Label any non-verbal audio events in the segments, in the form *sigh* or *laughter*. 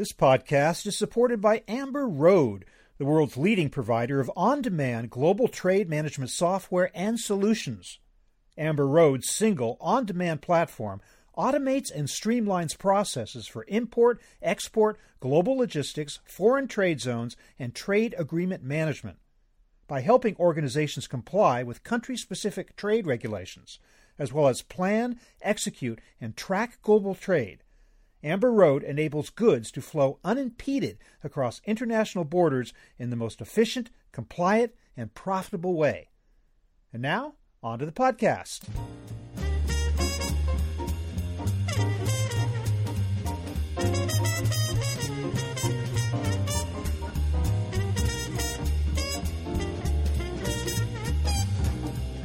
This podcast is supported by Amber Road, the world's leading provider of on demand global trade management software and solutions. Amber Road's single on demand platform automates and streamlines processes for import, export, global logistics, foreign trade zones, and trade agreement management. By helping organizations comply with country specific trade regulations, as well as plan, execute, and track global trade, Amber Road enables goods to flow unimpeded across international borders in the most efficient, compliant, and profitable way. And now, on to the podcast.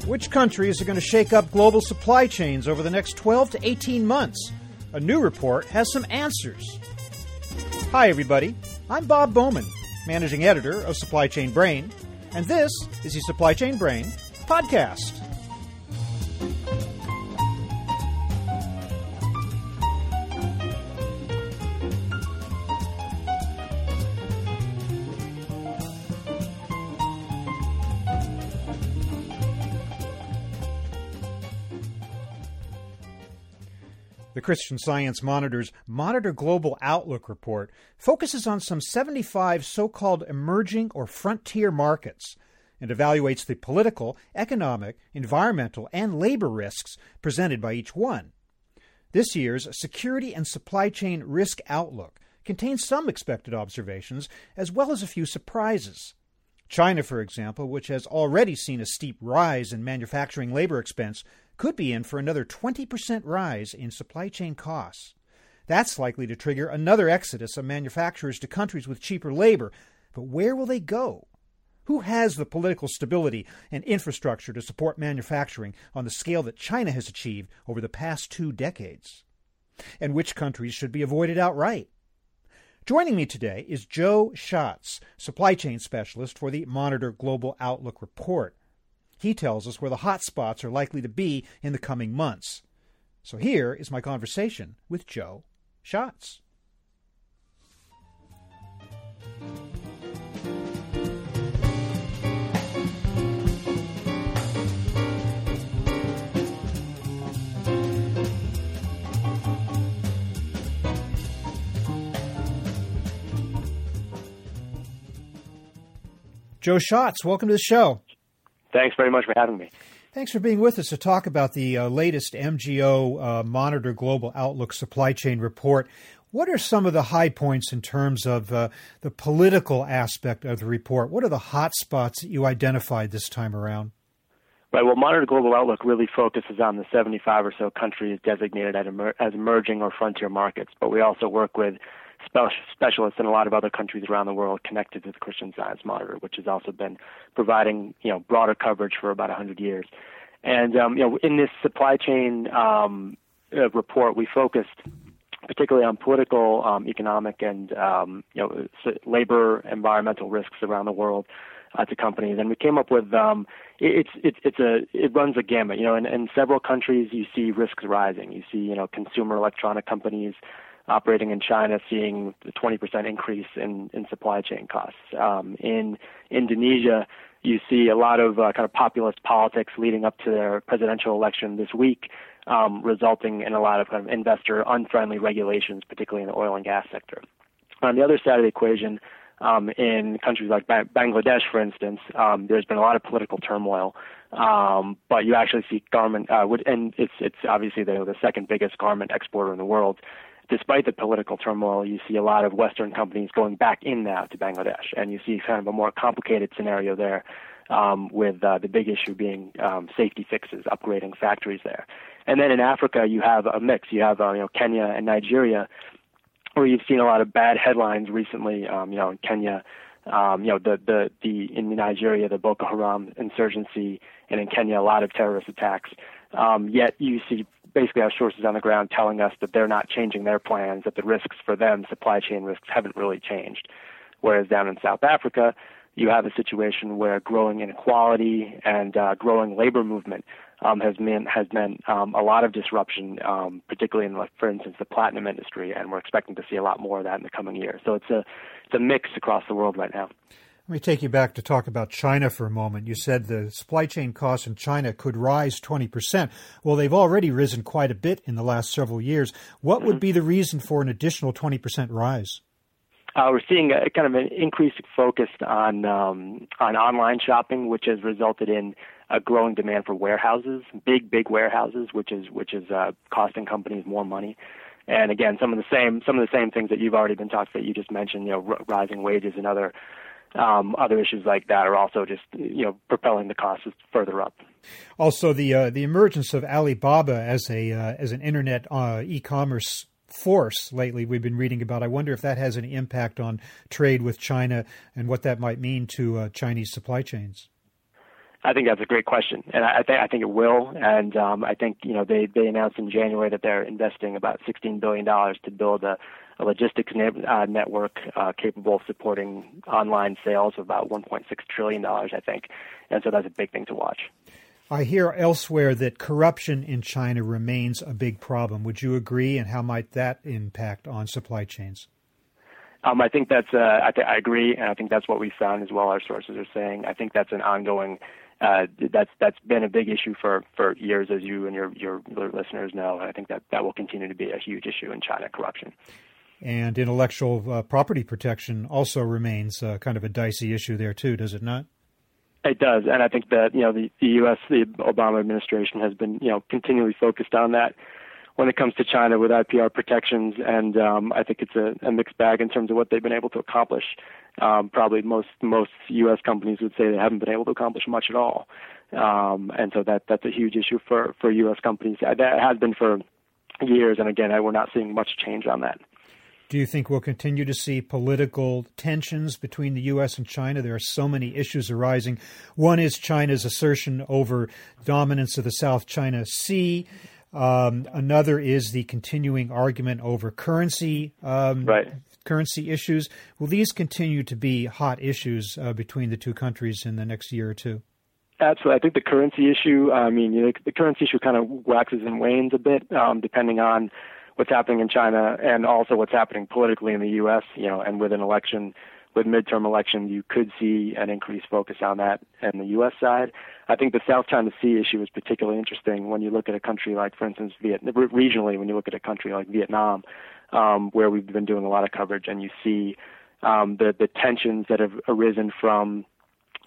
Which countries are going to shake up global supply chains over the next 12 to 18 months? A new report has some answers. Hi, everybody. I'm Bob Bowman, managing editor of Supply Chain Brain, and this is the Supply Chain Brain podcast. Christian Science Monitor's Monitor Global Outlook report focuses on some 75 so called emerging or frontier markets and evaluates the political, economic, environmental, and labor risks presented by each one. This year's Security and Supply Chain Risk Outlook contains some expected observations as well as a few surprises. China, for example, which has already seen a steep rise in manufacturing labor expense, could be in for another 20% rise in supply chain costs. That's likely to trigger another exodus of manufacturers to countries with cheaper labor. But where will they go? Who has the political stability and infrastructure to support manufacturing on the scale that China has achieved over the past two decades? And which countries should be avoided outright? Joining me today is Joe Schatz, supply chain specialist for the Monitor Global Outlook report. He tells us where the hot spots are likely to be in the coming months. So here is my conversation with Joe Schatz. Joe Schatz, welcome to the show. Thanks very much for having me. Thanks for being with us to talk about the uh, latest MGO uh, Monitor Global Outlook Supply Chain Report. What are some of the high points in terms of uh, the political aspect of the report? What are the hot spots that you identified this time around? Right. Well, Monitor Global Outlook really focuses on the 75 or so countries designated as emerging or frontier markets, but we also work with specialists in a lot of other countries around the world connected to the Christian Science Monitor, which has also been providing you know broader coverage for about 100 years. And um, you know, in this supply chain um, uh, report, we focused particularly on political, um, economic, and um, you know, labor, environmental risks around the world uh, to companies. And we came up with um, it's it's it's a it runs a gamut. You know, in, in several countries you see risks rising. You see you know consumer electronic companies operating in China seeing a 20% increase in, in supply chain costs. Um, in Indonesia, you see a lot of uh, kind of populist politics leading up to their presidential election this week, um, resulting in a lot of kind of investor unfriendly regulations, particularly in the oil and gas sector. On the other side of the equation, um, in countries like ba- Bangladesh, for instance, um, there's been a lot of political turmoil, um, but you actually see garment, uh, and it's it's obviously the, the second biggest garment exporter in the world despite the political turmoil, you see a lot of Western companies going back in now to Bangladesh, and you see kind of a more complicated scenario there, um, with uh, the big issue being um, safety fixes, upgrading factories there. And then in Africa, you have a mix. You have uh, you know Kenya and Nigeria, where you've seen a lot of bad headlines recently. Um, you know, in Kenya, um, you know the the the in Nigeria the Boko Haram insurgency, and in Kenya a lot of terrorist attacks. Um, yet you see basically our sources on the ground telling us that they're not changing their plans, that the risks for them, supply chain risks, haven't really changed. Whereas down in South Africa, you have a situation where growing inequality and uh, growing labor movement um, has meant has meant um, a lot of disruption, um, particularly in, like, for instance, the platinum industry, and we're expecting to see a lot more of that in the coming year. So it's a it's a mix across the world right now. Let me take you back to talk about China for a moment. You said the supply chain costs in China could rise 20%. Well, they've already risen quite a bit in the last several years. What mm-hmm. would be the reason for an additional 20% rise? Uh, we're seeing a kind of an increased focus on um, on online shopping, which has resulted in a growing demand for warehouses, big big warehouses, which is which is uh, costing companies more money. And again, some of the same some of the same things that you've already been talking about. You just mentioned, you know, r- rising wages and other um, other issues like that are also just you know propelling the costs further up. Also, the uh, the emergence of Alibaba as a uh, as an internet uh, e-commerce force lately we've been reading about. I wonder if that has an impact on trade with China and what that might mean to uh, Chinese supply chains. I think that's a great question, and I, think I think it will. And um, I think you know they they announced in January that they're investing about 16 billion dollars to build a, a logistics ne- uh, network uh, capable of supporting online sales of about 1.6 trillion dollars, I think. And so that's a big thing to watch. I hear elsewhere that corruption in China remains a big problem. Would you agree? And how might that impact on supply chains? Um, I think that's. Uh, I, th- I agree, and I think that's what we found as well. Our sources are saying. I think that's an ongoing. Uh, that's that's been a big issue for for years, as you and your your listeners know. And I think that that will continue to be a huge issue in China. Corruption. And intellectual uh, property protection also remains uh, kind of a dicey issue there too, does it not? It does, and I think that you know the, the U.S. the Obama administration has been you know continually focused on that when it comes to China with IPR protections, and um, I think it's a, a mixed bag in terms of what they've been able to accomplish. Um, probably most most U.S. companies would say they haven't been able to accomplish much at all, um, and so that that's a huge issue for for U.S. companies. That has been for years, and again, we're not seeing much change on that. Do you think we'll continue to see political tensions between the U.S. and China? There are so many issues arising. One is China's assertion over dominance of the South China Sea. Um, another is the continuing argument over currency, um, right. currency issues. Will these continue to be hot issues uh, between the two countries in the next year or two? Absolutely. I think the currency issue, I mean, you know, the currency issue kind of waxes and wanes a bit um, depending on what's happening in China and also what's happening politically in the U.S. You know, and with an election, with midterm election, you could see an increased focus on that and the U.S. side. I think the South China Sea issue is particularly interesting when you look at a country like, for instance, Vietnam. Regionally, when you look at a country like Vietnam, um, where we've been doing a lot of coverage, and you see um, the the tensions that have arisen from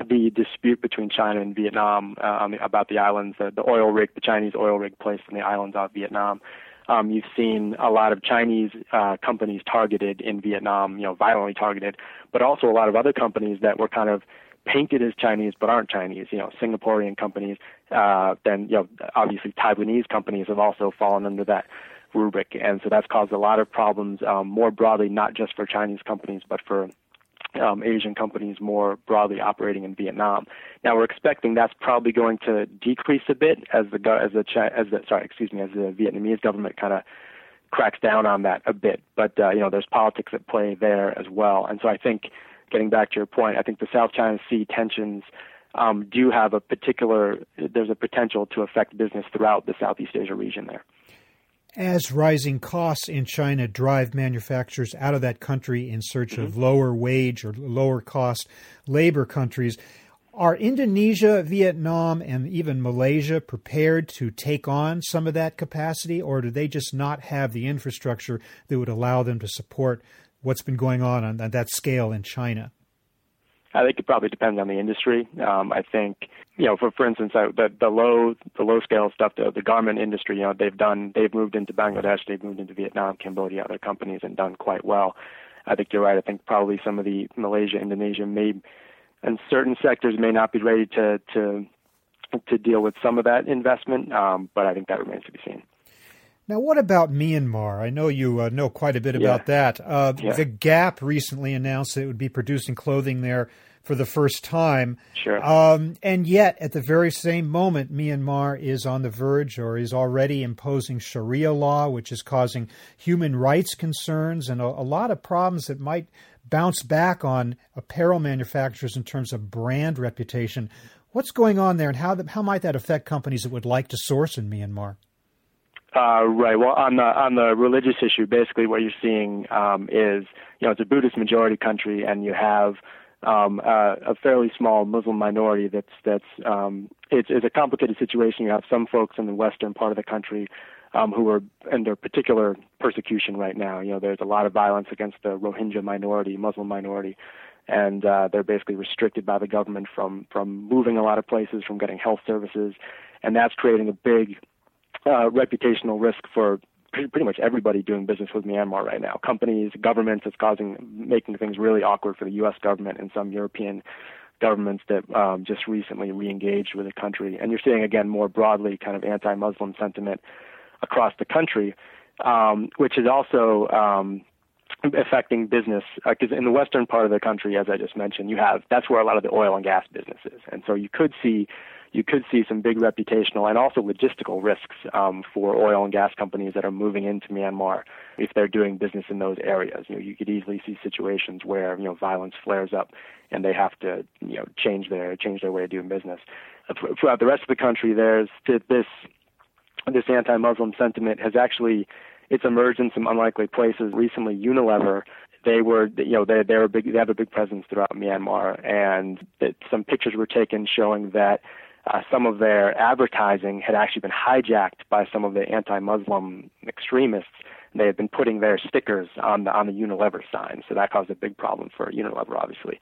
the dispute between China and Vietnam um, about the islands, the, the oil rig, the Chinese oil rig placed in the islands of Vietnam um, you've seen a lot of Chinese uh, companies targeted in Vietnam, you know, violently targeted, but also a lot of other companies that were kind of painted as Chinese but aren't Chinese. You know, Singaporean companies. Uh, then you know, obviously Taiwanese companies have also fallen under that rubric, and so that's caused a lot of problems um, more broadly, not just for Chinese companies, but for um, Asian companies more broadly operating in Vietnam. Now we're expecting that's probably going to decrease a bit as the as the as the sorry excuse me as the Vietnamese government kind of cracks down on that a bit. But uh, you know there's politics at play there as well, and so I think getting back to your point, I think the South China Sea tensions. Um, do have a particular, there's a potential to affect business throughout the Southeast Asia region there as rising costs in China drive manufacturers out of that country in search mm-hmm. of lower wage or lower cost labor countries, are Indonesia, Vietnam, and even Malaysia prepared to take on some of that capacity, or do they just not have the infrastructure that would allow them to support what's been going on on that scale in China? I think it probably depends on the industry. Um, I think, you know, for for instance, I, the the low the low scale stuff, the, the garment industry, you know, they've done they've moved into Bangladesh, they've moved into Vietnam, Cambodia, other companies, and done quite well. I think you're right. I think probably some of the Malaysia, Indonesia, may, and certain sectors may not be ready to to to deal with some of that investment, um, but I think that remains to be seen. Now, what about Myanmar? I know you uh, know quite a bit about yeah. that. Uh, yeah. The Gap recently announced that it would be producing clothing there for the first time. Sure. Um, and yet, at the very same moment, Myanmar is on the verge or is already imposing Sharia law, which is causing human rights concerns and a, a lot of problems that might bounce back on apparel manufacturers in terms of brand reputation. What's going on there, and how, how might that affect companies that would like to source in Myanmar? Uh, right. Well, on the on the religious issue, basically what you're seeing um, is, you know, it's a Buddhist majority country, and you have um, uh, a fairly small Muslim minority. That's that's um, it's, it's a complicated situation. You have some folks in the western part of the country um, who are under particular persecution right now. You know, there's a lot of violence against the Rohingya minority, Muslim minority, and uh, they're basically restricted by the government from from moving a lot of places, from getting health services, and that's creating a big uh, reputational risk for pretty much everybody doing business with Myanmar right now. Companies, governments, it's causing making things really awkward for the U.S. government and some European governments that um, just recently re-engaged with the country. And you're seeing again more broadly kind of anti-Muslim sentiment across the country, um, which is also um, affecting business because uh, in the western part of the country, as I just mentioned, you have that's where a lot of the oil and gas business is, and so you could see you could see some big reputational and also logistical risks um, for oil and gas companies that are moving into Myanmar if they're doing business in those areas. You know, you could easily see situations where you know violence flares up and they have to you know change their change their way of doing business. Uh, throughout the rest of the country, there's this this anti-Muslim sentiment has actually it's emerged in some unlikely places. Recently, Unilever they were you know they they're a big they have a big presence throughout Myanmar and that some pictures were taken showing that uh, some of their advertising had actually been hijacked by some of the anti-Muslim extremists. They had been putting their stickers on the on the Unilever sign, so that caused a big problem for Unilever, obviously.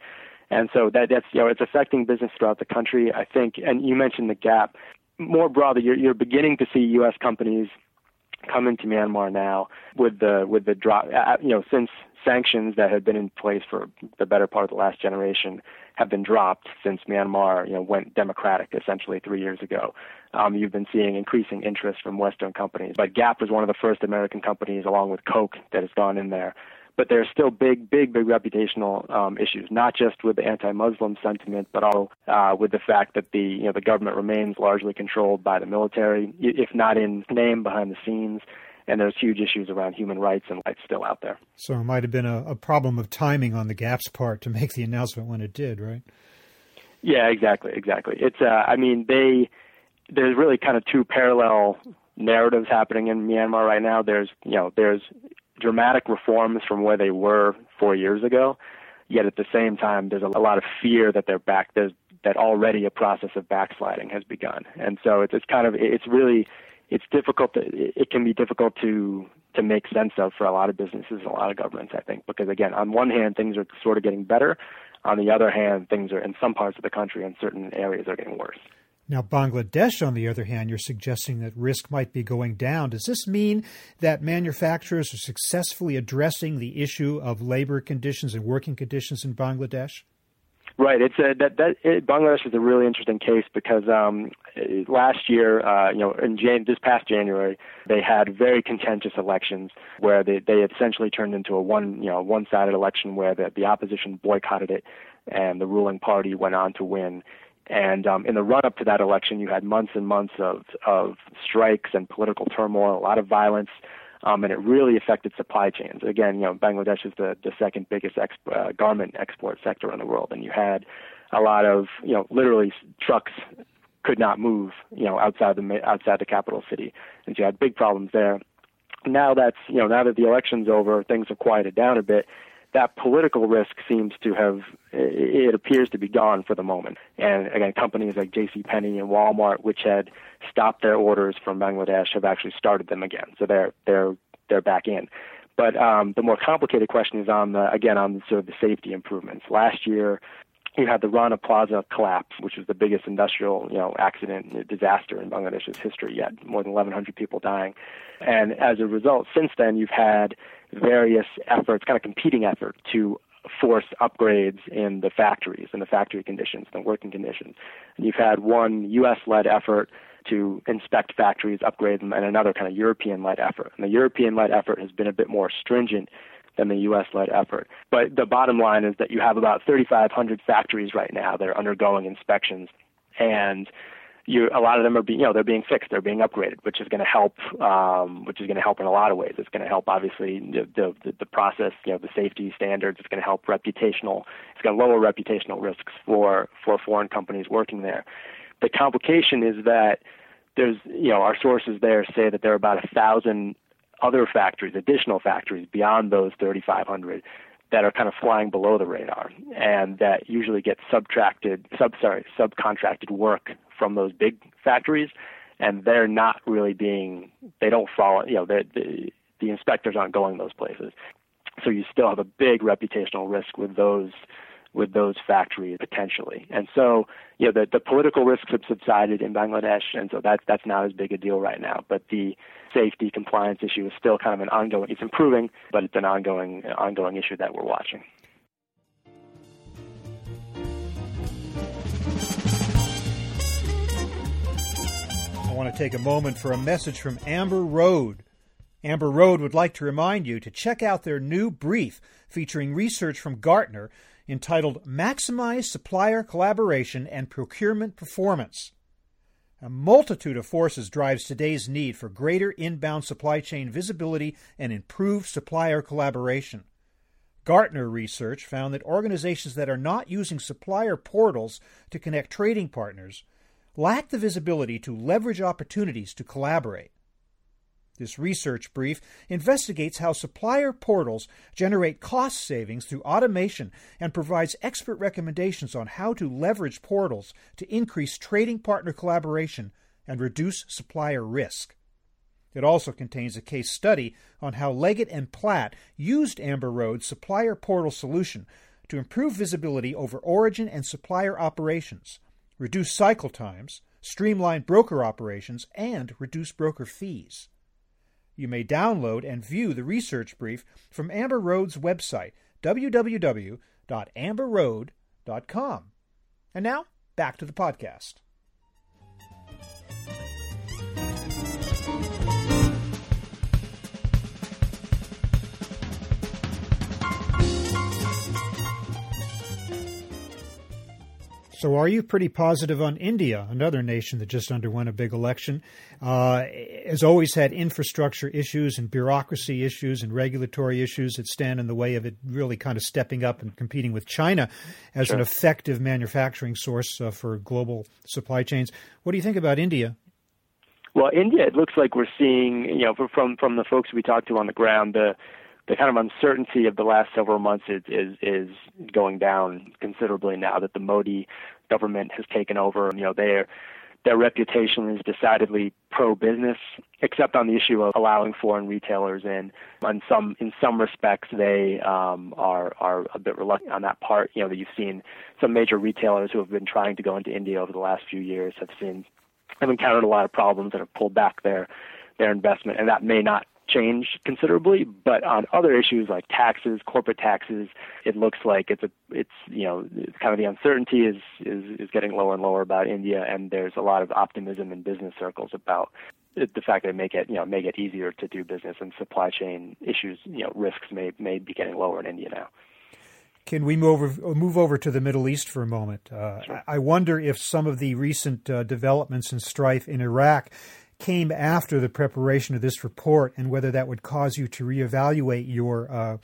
And so that that's you know it's affecting business throughout the country. I think, and you mentioned the gap. More broadly, you're, you're beginning to see U.S. companies come into Myanmar now with the with the drop. Uh, you know, since sanctions that had been in place for the better part of the last generation have been dropped since Myanmar, you know, went democratic essentially three years ago. Um, you've been seeing increasing interest from Western companies, but Gap was one of the first American companies, along with Coke, that has gone in there. But there's still big, big, big reputational um, issues, not just with the anti-Muslim sentiment, but also uh, with the fact that the you know the government remains largely controlled by the military, if not in name, behind the scenes and there's huge issues around human rights and rights still out there. So it might have been a, a problem of timing on the Gap's part to make the announcement when it did, right? Yeah, exactly, exactly. It's, uh, I mean, they there's really kind of two parallel narratives happening in Myanmar right now. There's, you know, there's dramatic reforms from where they were four years ago, yet at the same time, there's a, lot of fear that they're back. There's that already a process of backsliding has begun, and so it's it's kind of it's really it's difficult to, it can be difficult to to make sense of for a lot of businesses and a lot of governments I think because again on one hand things are sort of getting better on the other hand things are in some parts of the country in certain areas are getting worse now, Bangladesh, on the other hand, you're suggesting that risk might be going down. Does this mean that manufacturers are successfully addressing the issue of labor conditions and working conditions in Bangladesh? Right. It's a, that that it, Bangladesh is a really interesting case because um, last year, uh, you know, in Jan- this past January, they had very contentious elections where they they essentially turned into a one you know one-sided election where the the opposition boycotted it and the ruling party went on to win. And um, in the run-up to that election, you had months and months of of strikes and political turmoil, a lot of violence um, and it really affected supply chains. Again, you know, Bangladesh is the, the second biggest exp- uh, garment export sector in the world, and you had a lot of, you know, literally trucks could not move, you know, outside the outside the capital city, and you had big problems there. Now that's, you know, now that the election's over, things have quieted down a bit. That political risk seems to have, it appears to be gone for the moment. And again, companies like J.C. Penney and Walmart, which had stopped their orders from Bangladesh have actually started them again. So they're they're they're back in. But um, the more complicated question is on the again on the, sort of the safety improvements. Last year, you had the Rana Plaza collapse, which was the biggest industrial you know accident disaster in Bangladesh's history yet, more than 1,100 people dying. And as a result, since then you've had various efforts, kind of competing effort to force upgrades in the factories and the factory conditions, and the working conditions. And you've had one U.S.-led effort to inspect factories, upgrade them, and another kind of European-led effort. And the European-led effort has been a bit more stringent than the U.S.-led effort. But the bottom line is that you have about 3,500 factories right now that are undergoing inspections, and you a lot of them are being you know they're being fixed, they're being upgraded, which is going to help um, which is going to help in a lot of ways. It's going to help obviously the, the the process, you know, the safety standards. It's going to help reputational. It's going to lower reputational risks for for foreign companies working there. The complication is that there's you know our sources there say that there are about a thousand other factories, additional factories beyond those 3,500 that are kind of flying below the radar and that usually get subtracted, sub sorry, subcontracted work from those big factories, and they're not really being, they don't follow, you know, the the, inspectors aren't going those places, so you still have a big reputational risk with those with those factories potentially. And so, you know, the, the political risks have subsided in Bangladesh, and so that's that's not as big a deal right now. But the safety compliance issue is still kind of an ongoing. It's improving, but it's an ongoing ongoing issue that we're watching. I want to take a moment for a message from Amber Road. Amber Road would like to remind you to check out their new brief featuring research from Gartner entitled Maximize Supplier Collaboration and Procurement Performance. A multitude of forces drives today's need for greater inbound supply chain visibility and improved supplier collaboration. Gartner research found that organizations that are not using supplier portals to connect trading partners lack the visibility to leverage opportunities to collaborate. This research brief investigates how supplier portals generate cost savings through automation and provides expert recommendations on how to leverage portals to increase trading partner collaboration and reduce supplier risk. It also contains a case study on how Leggett and Platt used Amber Road's supplier portal solution to improve visibility over origin and supplier operations, reduce cycle times, streamline broker operations, and reduce broker fees. You may download and view the research brief from Amber Road's website, www.amberroad.com. And now, back to the podcast. So, are you pretty positive on India, another nation that just underwent a big election? Uh, has always had infrastructure issues and bureaucracy issues and regulatory issues that stand in the way of it really kind of stepping up and competing with China as sure. an effective manufacturing source uh, for global supply chains. What do you think about India? Well, India, it looks like we're seeing, you know, from from the folks we talked to on the ground, the the kind of uncertainty of the last several months is, is is going down considerably now that the Modi government has taken over. You know, their their reputation is decidedly pro-business, except on the issue of allowing foreign retailers in. On some, in some respects, they um, are are a bit reluctant on that part. You know, that you've seen some major retailers who have been trying to go into India over the last few years have seen have encountered a lot of problems and have pulled back their their investment, and that may not change considerably, but on other issues like taxes, corporate taxes, it looks like it's a it's you know kind of the uncertainty is is is getting lower and lower about India, and there's a lot of optimism in business circles about the fact that it make it you know make it easier to do business and supply chain issues you know risks may may be getting lower in India now. Can we move over, move over to the Middle East for a moment? Uh, sure. I wonder if some of the recent uh, developments and strife in Iraq came after the preparation of this report and whether that would cause you to reevaluate your uh,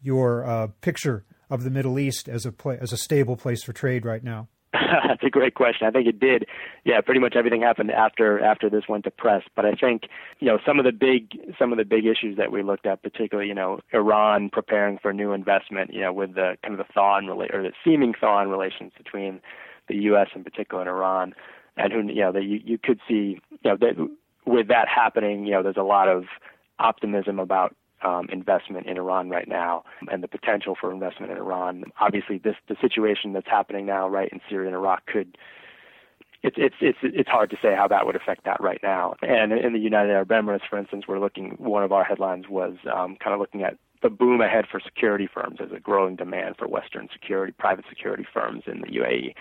your uh, picture of the Middle East as a pla- as a stable place for trade right now. *laughs* That's a great question. I think it did. Yeah, pretty much everything happened after after this went to press. But I think you know some of the big some of the big issues that we looked at, particularly you know Iran preparing for new investment, you know with the kind of the thaw in or the seeming thaw in relations between the U.S. in particular and Iran and who you know that you you could see you know that with that happening, you know there's a lot of optimism about um, investment in Iran right now and the potential for investment in Iran. Obviously, this the situation that's happening now, right in Syria and Iraq, could it's it's it's it's hard to say how that would affect that right now. And in the United Arab Emirates, for instance, we're looking. One of our headlines was um, kind of looking at the boom ahead for security firms as a growing demand for Western security, private security firms in the UAE.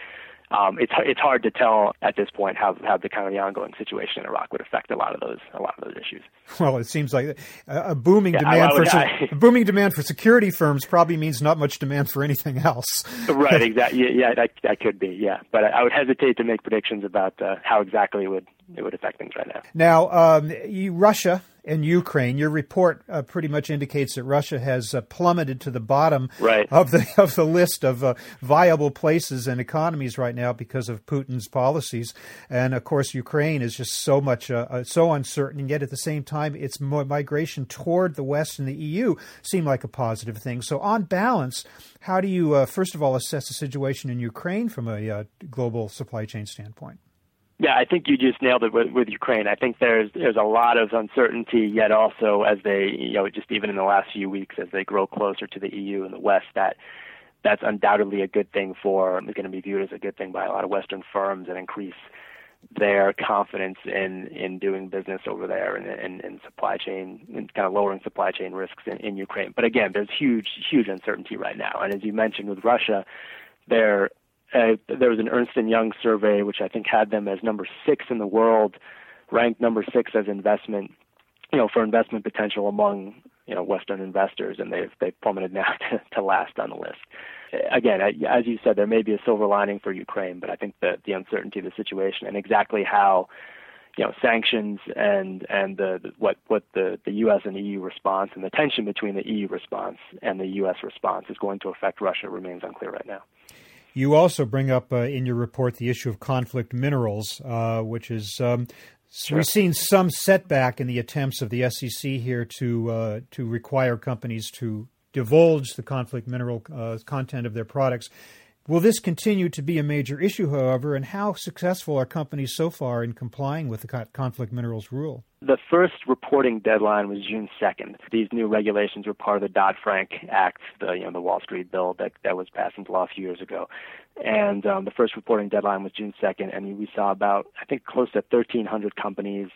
Um, it's it's hard to tell at this point how how the kind of the ongoing situation in Iraq would affect a lot of those a lot of those issues. Well, it seems like a, booming yeah, demand would, for I, a *laughs* booming demand for security firms probably means not much demand for anything else. right. *laughs* Exactly. Yeah. yeah that, that could be. Yeah. But I would hesitate to make predictions about uh, how exactly it would it would affect things right now. Now, um, you, Russia and Ukraine. Your report uh, pretty much indicates that Russia has uh, plummeted to the bottom right. of the *laughs* of the list of uh, viable places and economies right now because of Putin's policies. And of course, Ukraine is just so much uh, uh, so uncertain, and yet at the same time, its migration toward the West and the EU seem like a positive thing. So, on balance, how do you uh, first of all assess the situation in Ukraine from a global supply chain standpoint? Yeah, I think you just nailed it with, with Ukraine. I think there's there's a lot of uncertainty, yet also as they you know just even in the last few weeks as they grow closer to the EU and the West, that that's undoubtedly a good thing for is going to be viewed as a good thing by a lot of Western firms and increase their confidence in in doing business over there and in, in, supply chain and kind of lowering supply chain risks in, in Ukraine. But again, there's huge huge uncertainty right now, and as you mentioned with Russia, there uh, there was an Ernst and Young survey which I think had them as number six in the world, ranked number six as investment, you know, for investment potential among you know Western investors, and they've they've plummeted *laughs* now to, to last on the list. Again, as you said, there may be a silver lining for Ukraine, but I think that the uncertainty of the situation and exactly how you know sanctions and and the, what what the the U.S. and EU response and the tension between the EU response and the U.S. response is going to affect Russia remains unclear right now. You also bring up uh, in your report the issue of conflict minerals, uh, which is um, sure. we've seen some setback in the attempts of the SEC here to uh, to require companies to divulge the conflict mineral uh, content of their products. Will this continue to be a major issue, however, and how successful are companies so far in complying with the conflict minerals rule? The first reporting deadline was June 2nd. These new regulations were part of the Dodd-Frank Act, the you know the Wall Street bill that that was passed into law a few years ago. And um, the first reporting deadline was June 2nd, and we saw about I think close to 1,300 companies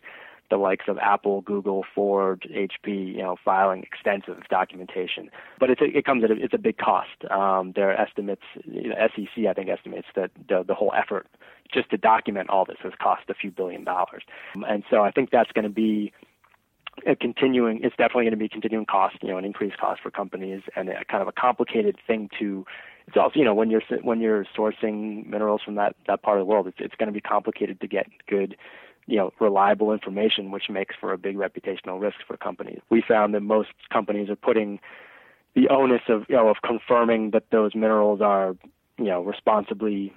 the likes of Apple, Google, Ford, HP, you know, filing extensive documentation. But it's a, it comes at a, it's a big cost. Um, there are estimates, you know, SEC I think estimates that the, the whole effort just to document all this has cost a few billion dollars. And so I think that's going to be a continuing it's definitely going to be continuing cost you know an increased cost for companies and a kind of a complicated thing to it's also you know when you're when you're sourcing minerals from that that part of the world it's it's going to be complicated to get good you know, reliable information, which makes for a big reputational risk for companies. We found that most companies are putting the onus of, you know, of confirming that those minerals are, you know, responsibly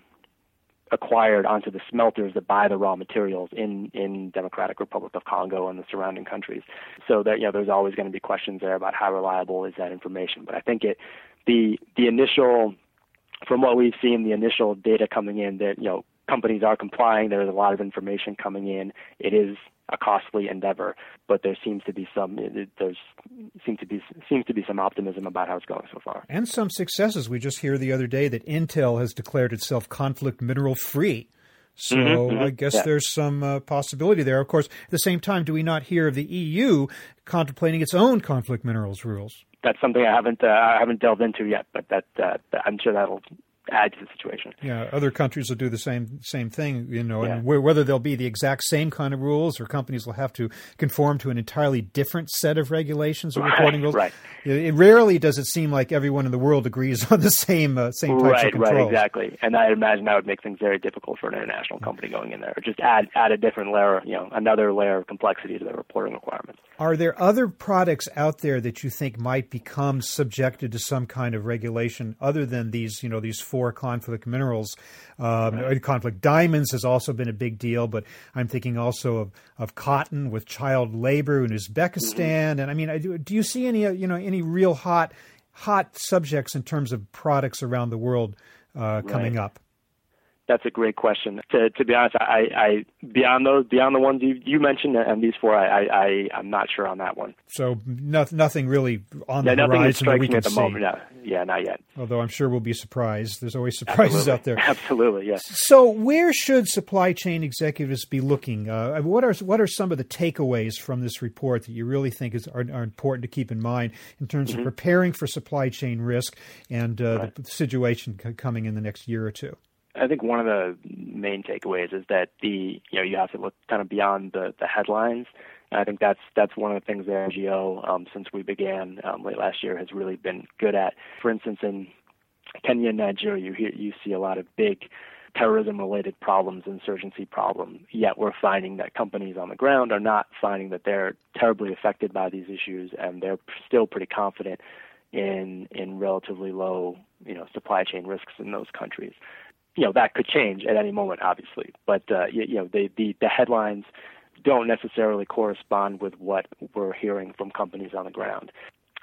acquired onto the smelters that buy the raw materials in in Democratic Republic of Congo and the surrounding countries. So that you know there's always going to be questions there about how reliable is that information. But I think it the the initial from what we've seen, the initial data coming in that you know companies are complying. There's a lot of information coming in. It is a costly endeavor, but there seems to be some there's seems to be seems to be some optimism about how it's going so far, and some successes. We just hear the other day that Intel has declared itself conflict mineral free. So mm-hmm, mm-hmm, I guess yeah. there's some uh, possibility there. Of course, at the same time, do we not hear of the EU contemplating its own conflict minerals rules? That's something I haven't uh, I haven't delved into yet, but that uh, I'm sure that'll add to the situation. Yeah, other countries will do the same same thing, you know, yeah. and whether they'll be the exact same kind of rules or companies will have to conform to an entirely different set of regulations or reporting rules. Right. It, rarely does it seem like everyone in the world agrees *laughs* on the same uh, same types right, of controls. Right, exactly. And I imagine that would make things very difficult for an international company going in there. Or just add add a different layer, you know, another layer of complexity to the reporting requirements. Are there other products out there that you think might become subjected to some kind of regulation other than these, you know, these four for conflict minerals. Um, right. Conflict diamonds has also been a big deal, but I'm thinking also of, of cotton with child labor in Uzbekistan. Mm-hmm. And I mean, I do, do you see any, uh, you know, any real hot, hot subjects in terms of products around the world uh, coming right. up? That's a great question. To to be honest, I, I beyond those beyond the ones you, you mentioned and these four, I, I I am not sure on that one. So no, nothing really on yeah, the nothing horizon that we can at the see. moment. No. Yeah, not yet. Although I'm sure we'll be surprised. There's always surprises Absolutely. out there. *laughs* Absolutely, yes. So where should supply chain executives be looking? Uh, what are what are some of the takeaways from this report that you really think is are, are important to keep in mind in terms mm-hmm. of preparing for supply chain risk and uh, right. the situation coming in the next year or two? I think one of the main takeaways is that the you know you have to look kind of beyond the the headlines. And I think that's that's one of the things that MGO um, since we began um, late last year has really been good at. For instance, in Kenya and Nigeria, you hear, you see a lot of big terrorism-related problems, insurgency problems. Yet we're finding that companies on the ground are not finding that they're terribly affected by these issues, and they're still pretty confident in in relatively low you know supply chain risks in those countries you know that could change at any moment, obviously. But uh, you, you know the, the the headlines don't necessarily correspond with what we're hearing from companies on the ground.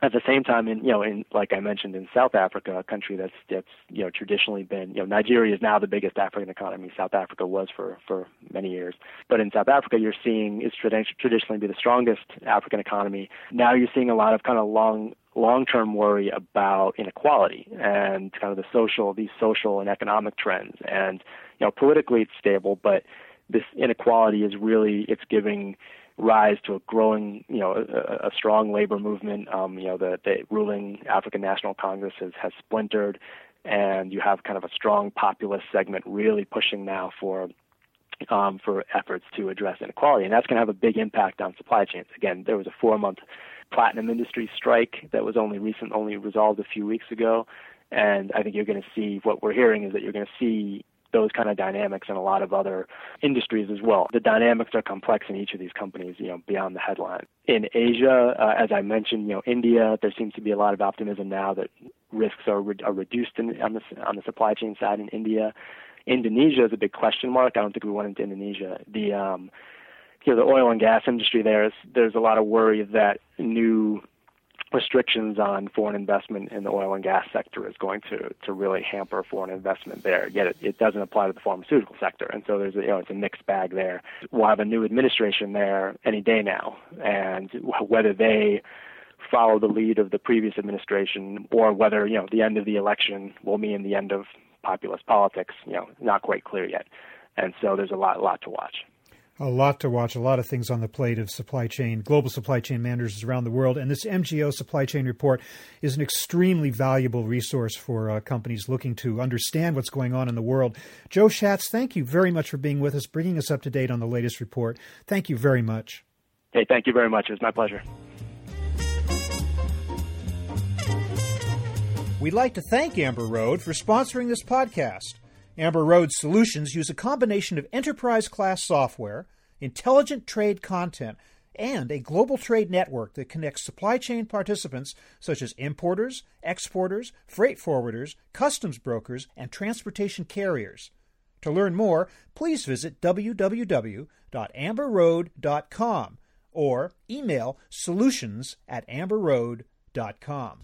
At the same time, in you know, in like I mentioned, in South Africa, a country that's that's you know traditionally been you know Nigeria is now the biggest African economy. South Africa was for for many years, but in South Africa, you're seeing is traditionally be the strongest African economy. Now you're seeing a lot of kind of long long-term worry about inequality and kind of the social, these social and economic trends. And you know, politically it's stable, but this inequality is really it's giving rise to a growing, you know, a, a strong labor movement. Um, you know, the, the ruling African National Congress has, has splintered, and you have kind of a strong populist segment really pushing now for um, for efforts to address inequality, and that's going to have a big impact on supply chains. Again, there was a four-month platinum industry strike that was only recent, only resolved a few weeks ago. And I think you're going to see what we're hearing is that you're going to see those kind of dynamics in a lot of other industries as well. The dynamics are complex in each of these companies, you know, beyond the headline. In Asia, uh, as I mentioned, you know, India, there seems to be a lot of optimism now that risks are, re- are reduced in, on the on the supply chain side in India. Indonesia is a big question mark. I don't think we went into Indonesia. The um, you know, the oil and gas industry there is there's a lot of worry that new restrictions on foreign investment in the oil and gas sector is going to to really hamper foreign investment there. Yet it, it doesn't apply to the pharmaceutical sector, and so there's a, you know it's a mixed bag there. We'll have a new administration there any day now, and whether they follow the lead of the previous administration or whether you know the end of the election will mean the end of populist politics, you know, not quite clear yet. And so there's a lot lot to watch a lot to watch, a lot of things on the plate of supply chain, global supply chain managers around the world. And this MGO supply chain report is an extremely valuable resource for uh, companies looking to understand what's going on in the world. Joe Schatz, thank you very much for being with us, bringing us up to date on the latest report. Thank you very much. Hey, thank you very much. It was my pleasure. We'd like to thank Amber Road for sponsoring this podcast. Amber Road solutions use a combination of enterprise class software, intelligent trade content, and a global trade network that connects supply chain participants such as importers, exporters, freight forwarders, customs brokers, and transportation carriers. To learn more, please visit www.amberroad.com or email solutions at amberroad.com.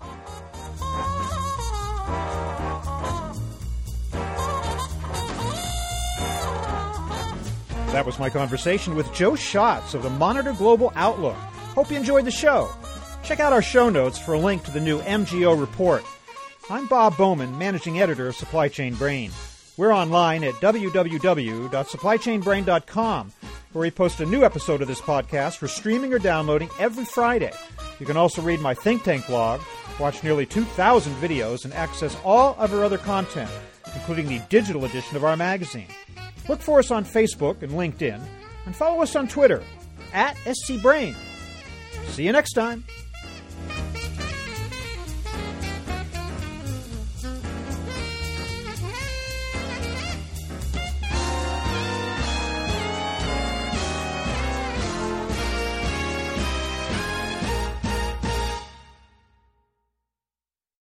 That was my conversation with Joe Schatz of the Monitor Global Outlook. Hope you enjoyed the show. Check out our show notes for a link to the new MGO report. I'm Bob Bowman, managing editor of Supply Chain Brain. We're online at www.supplychainbrain.com, where we post a new episode of this podcast for streaming or downloading every Friday. You can also read my think tank blog, watch nearly 2,000 videos, and access all of our other content, including the digital edition of our magazine. Look for us on Facebook and LinkedIn, and follow us on Twitter at SCBrain. See you next time.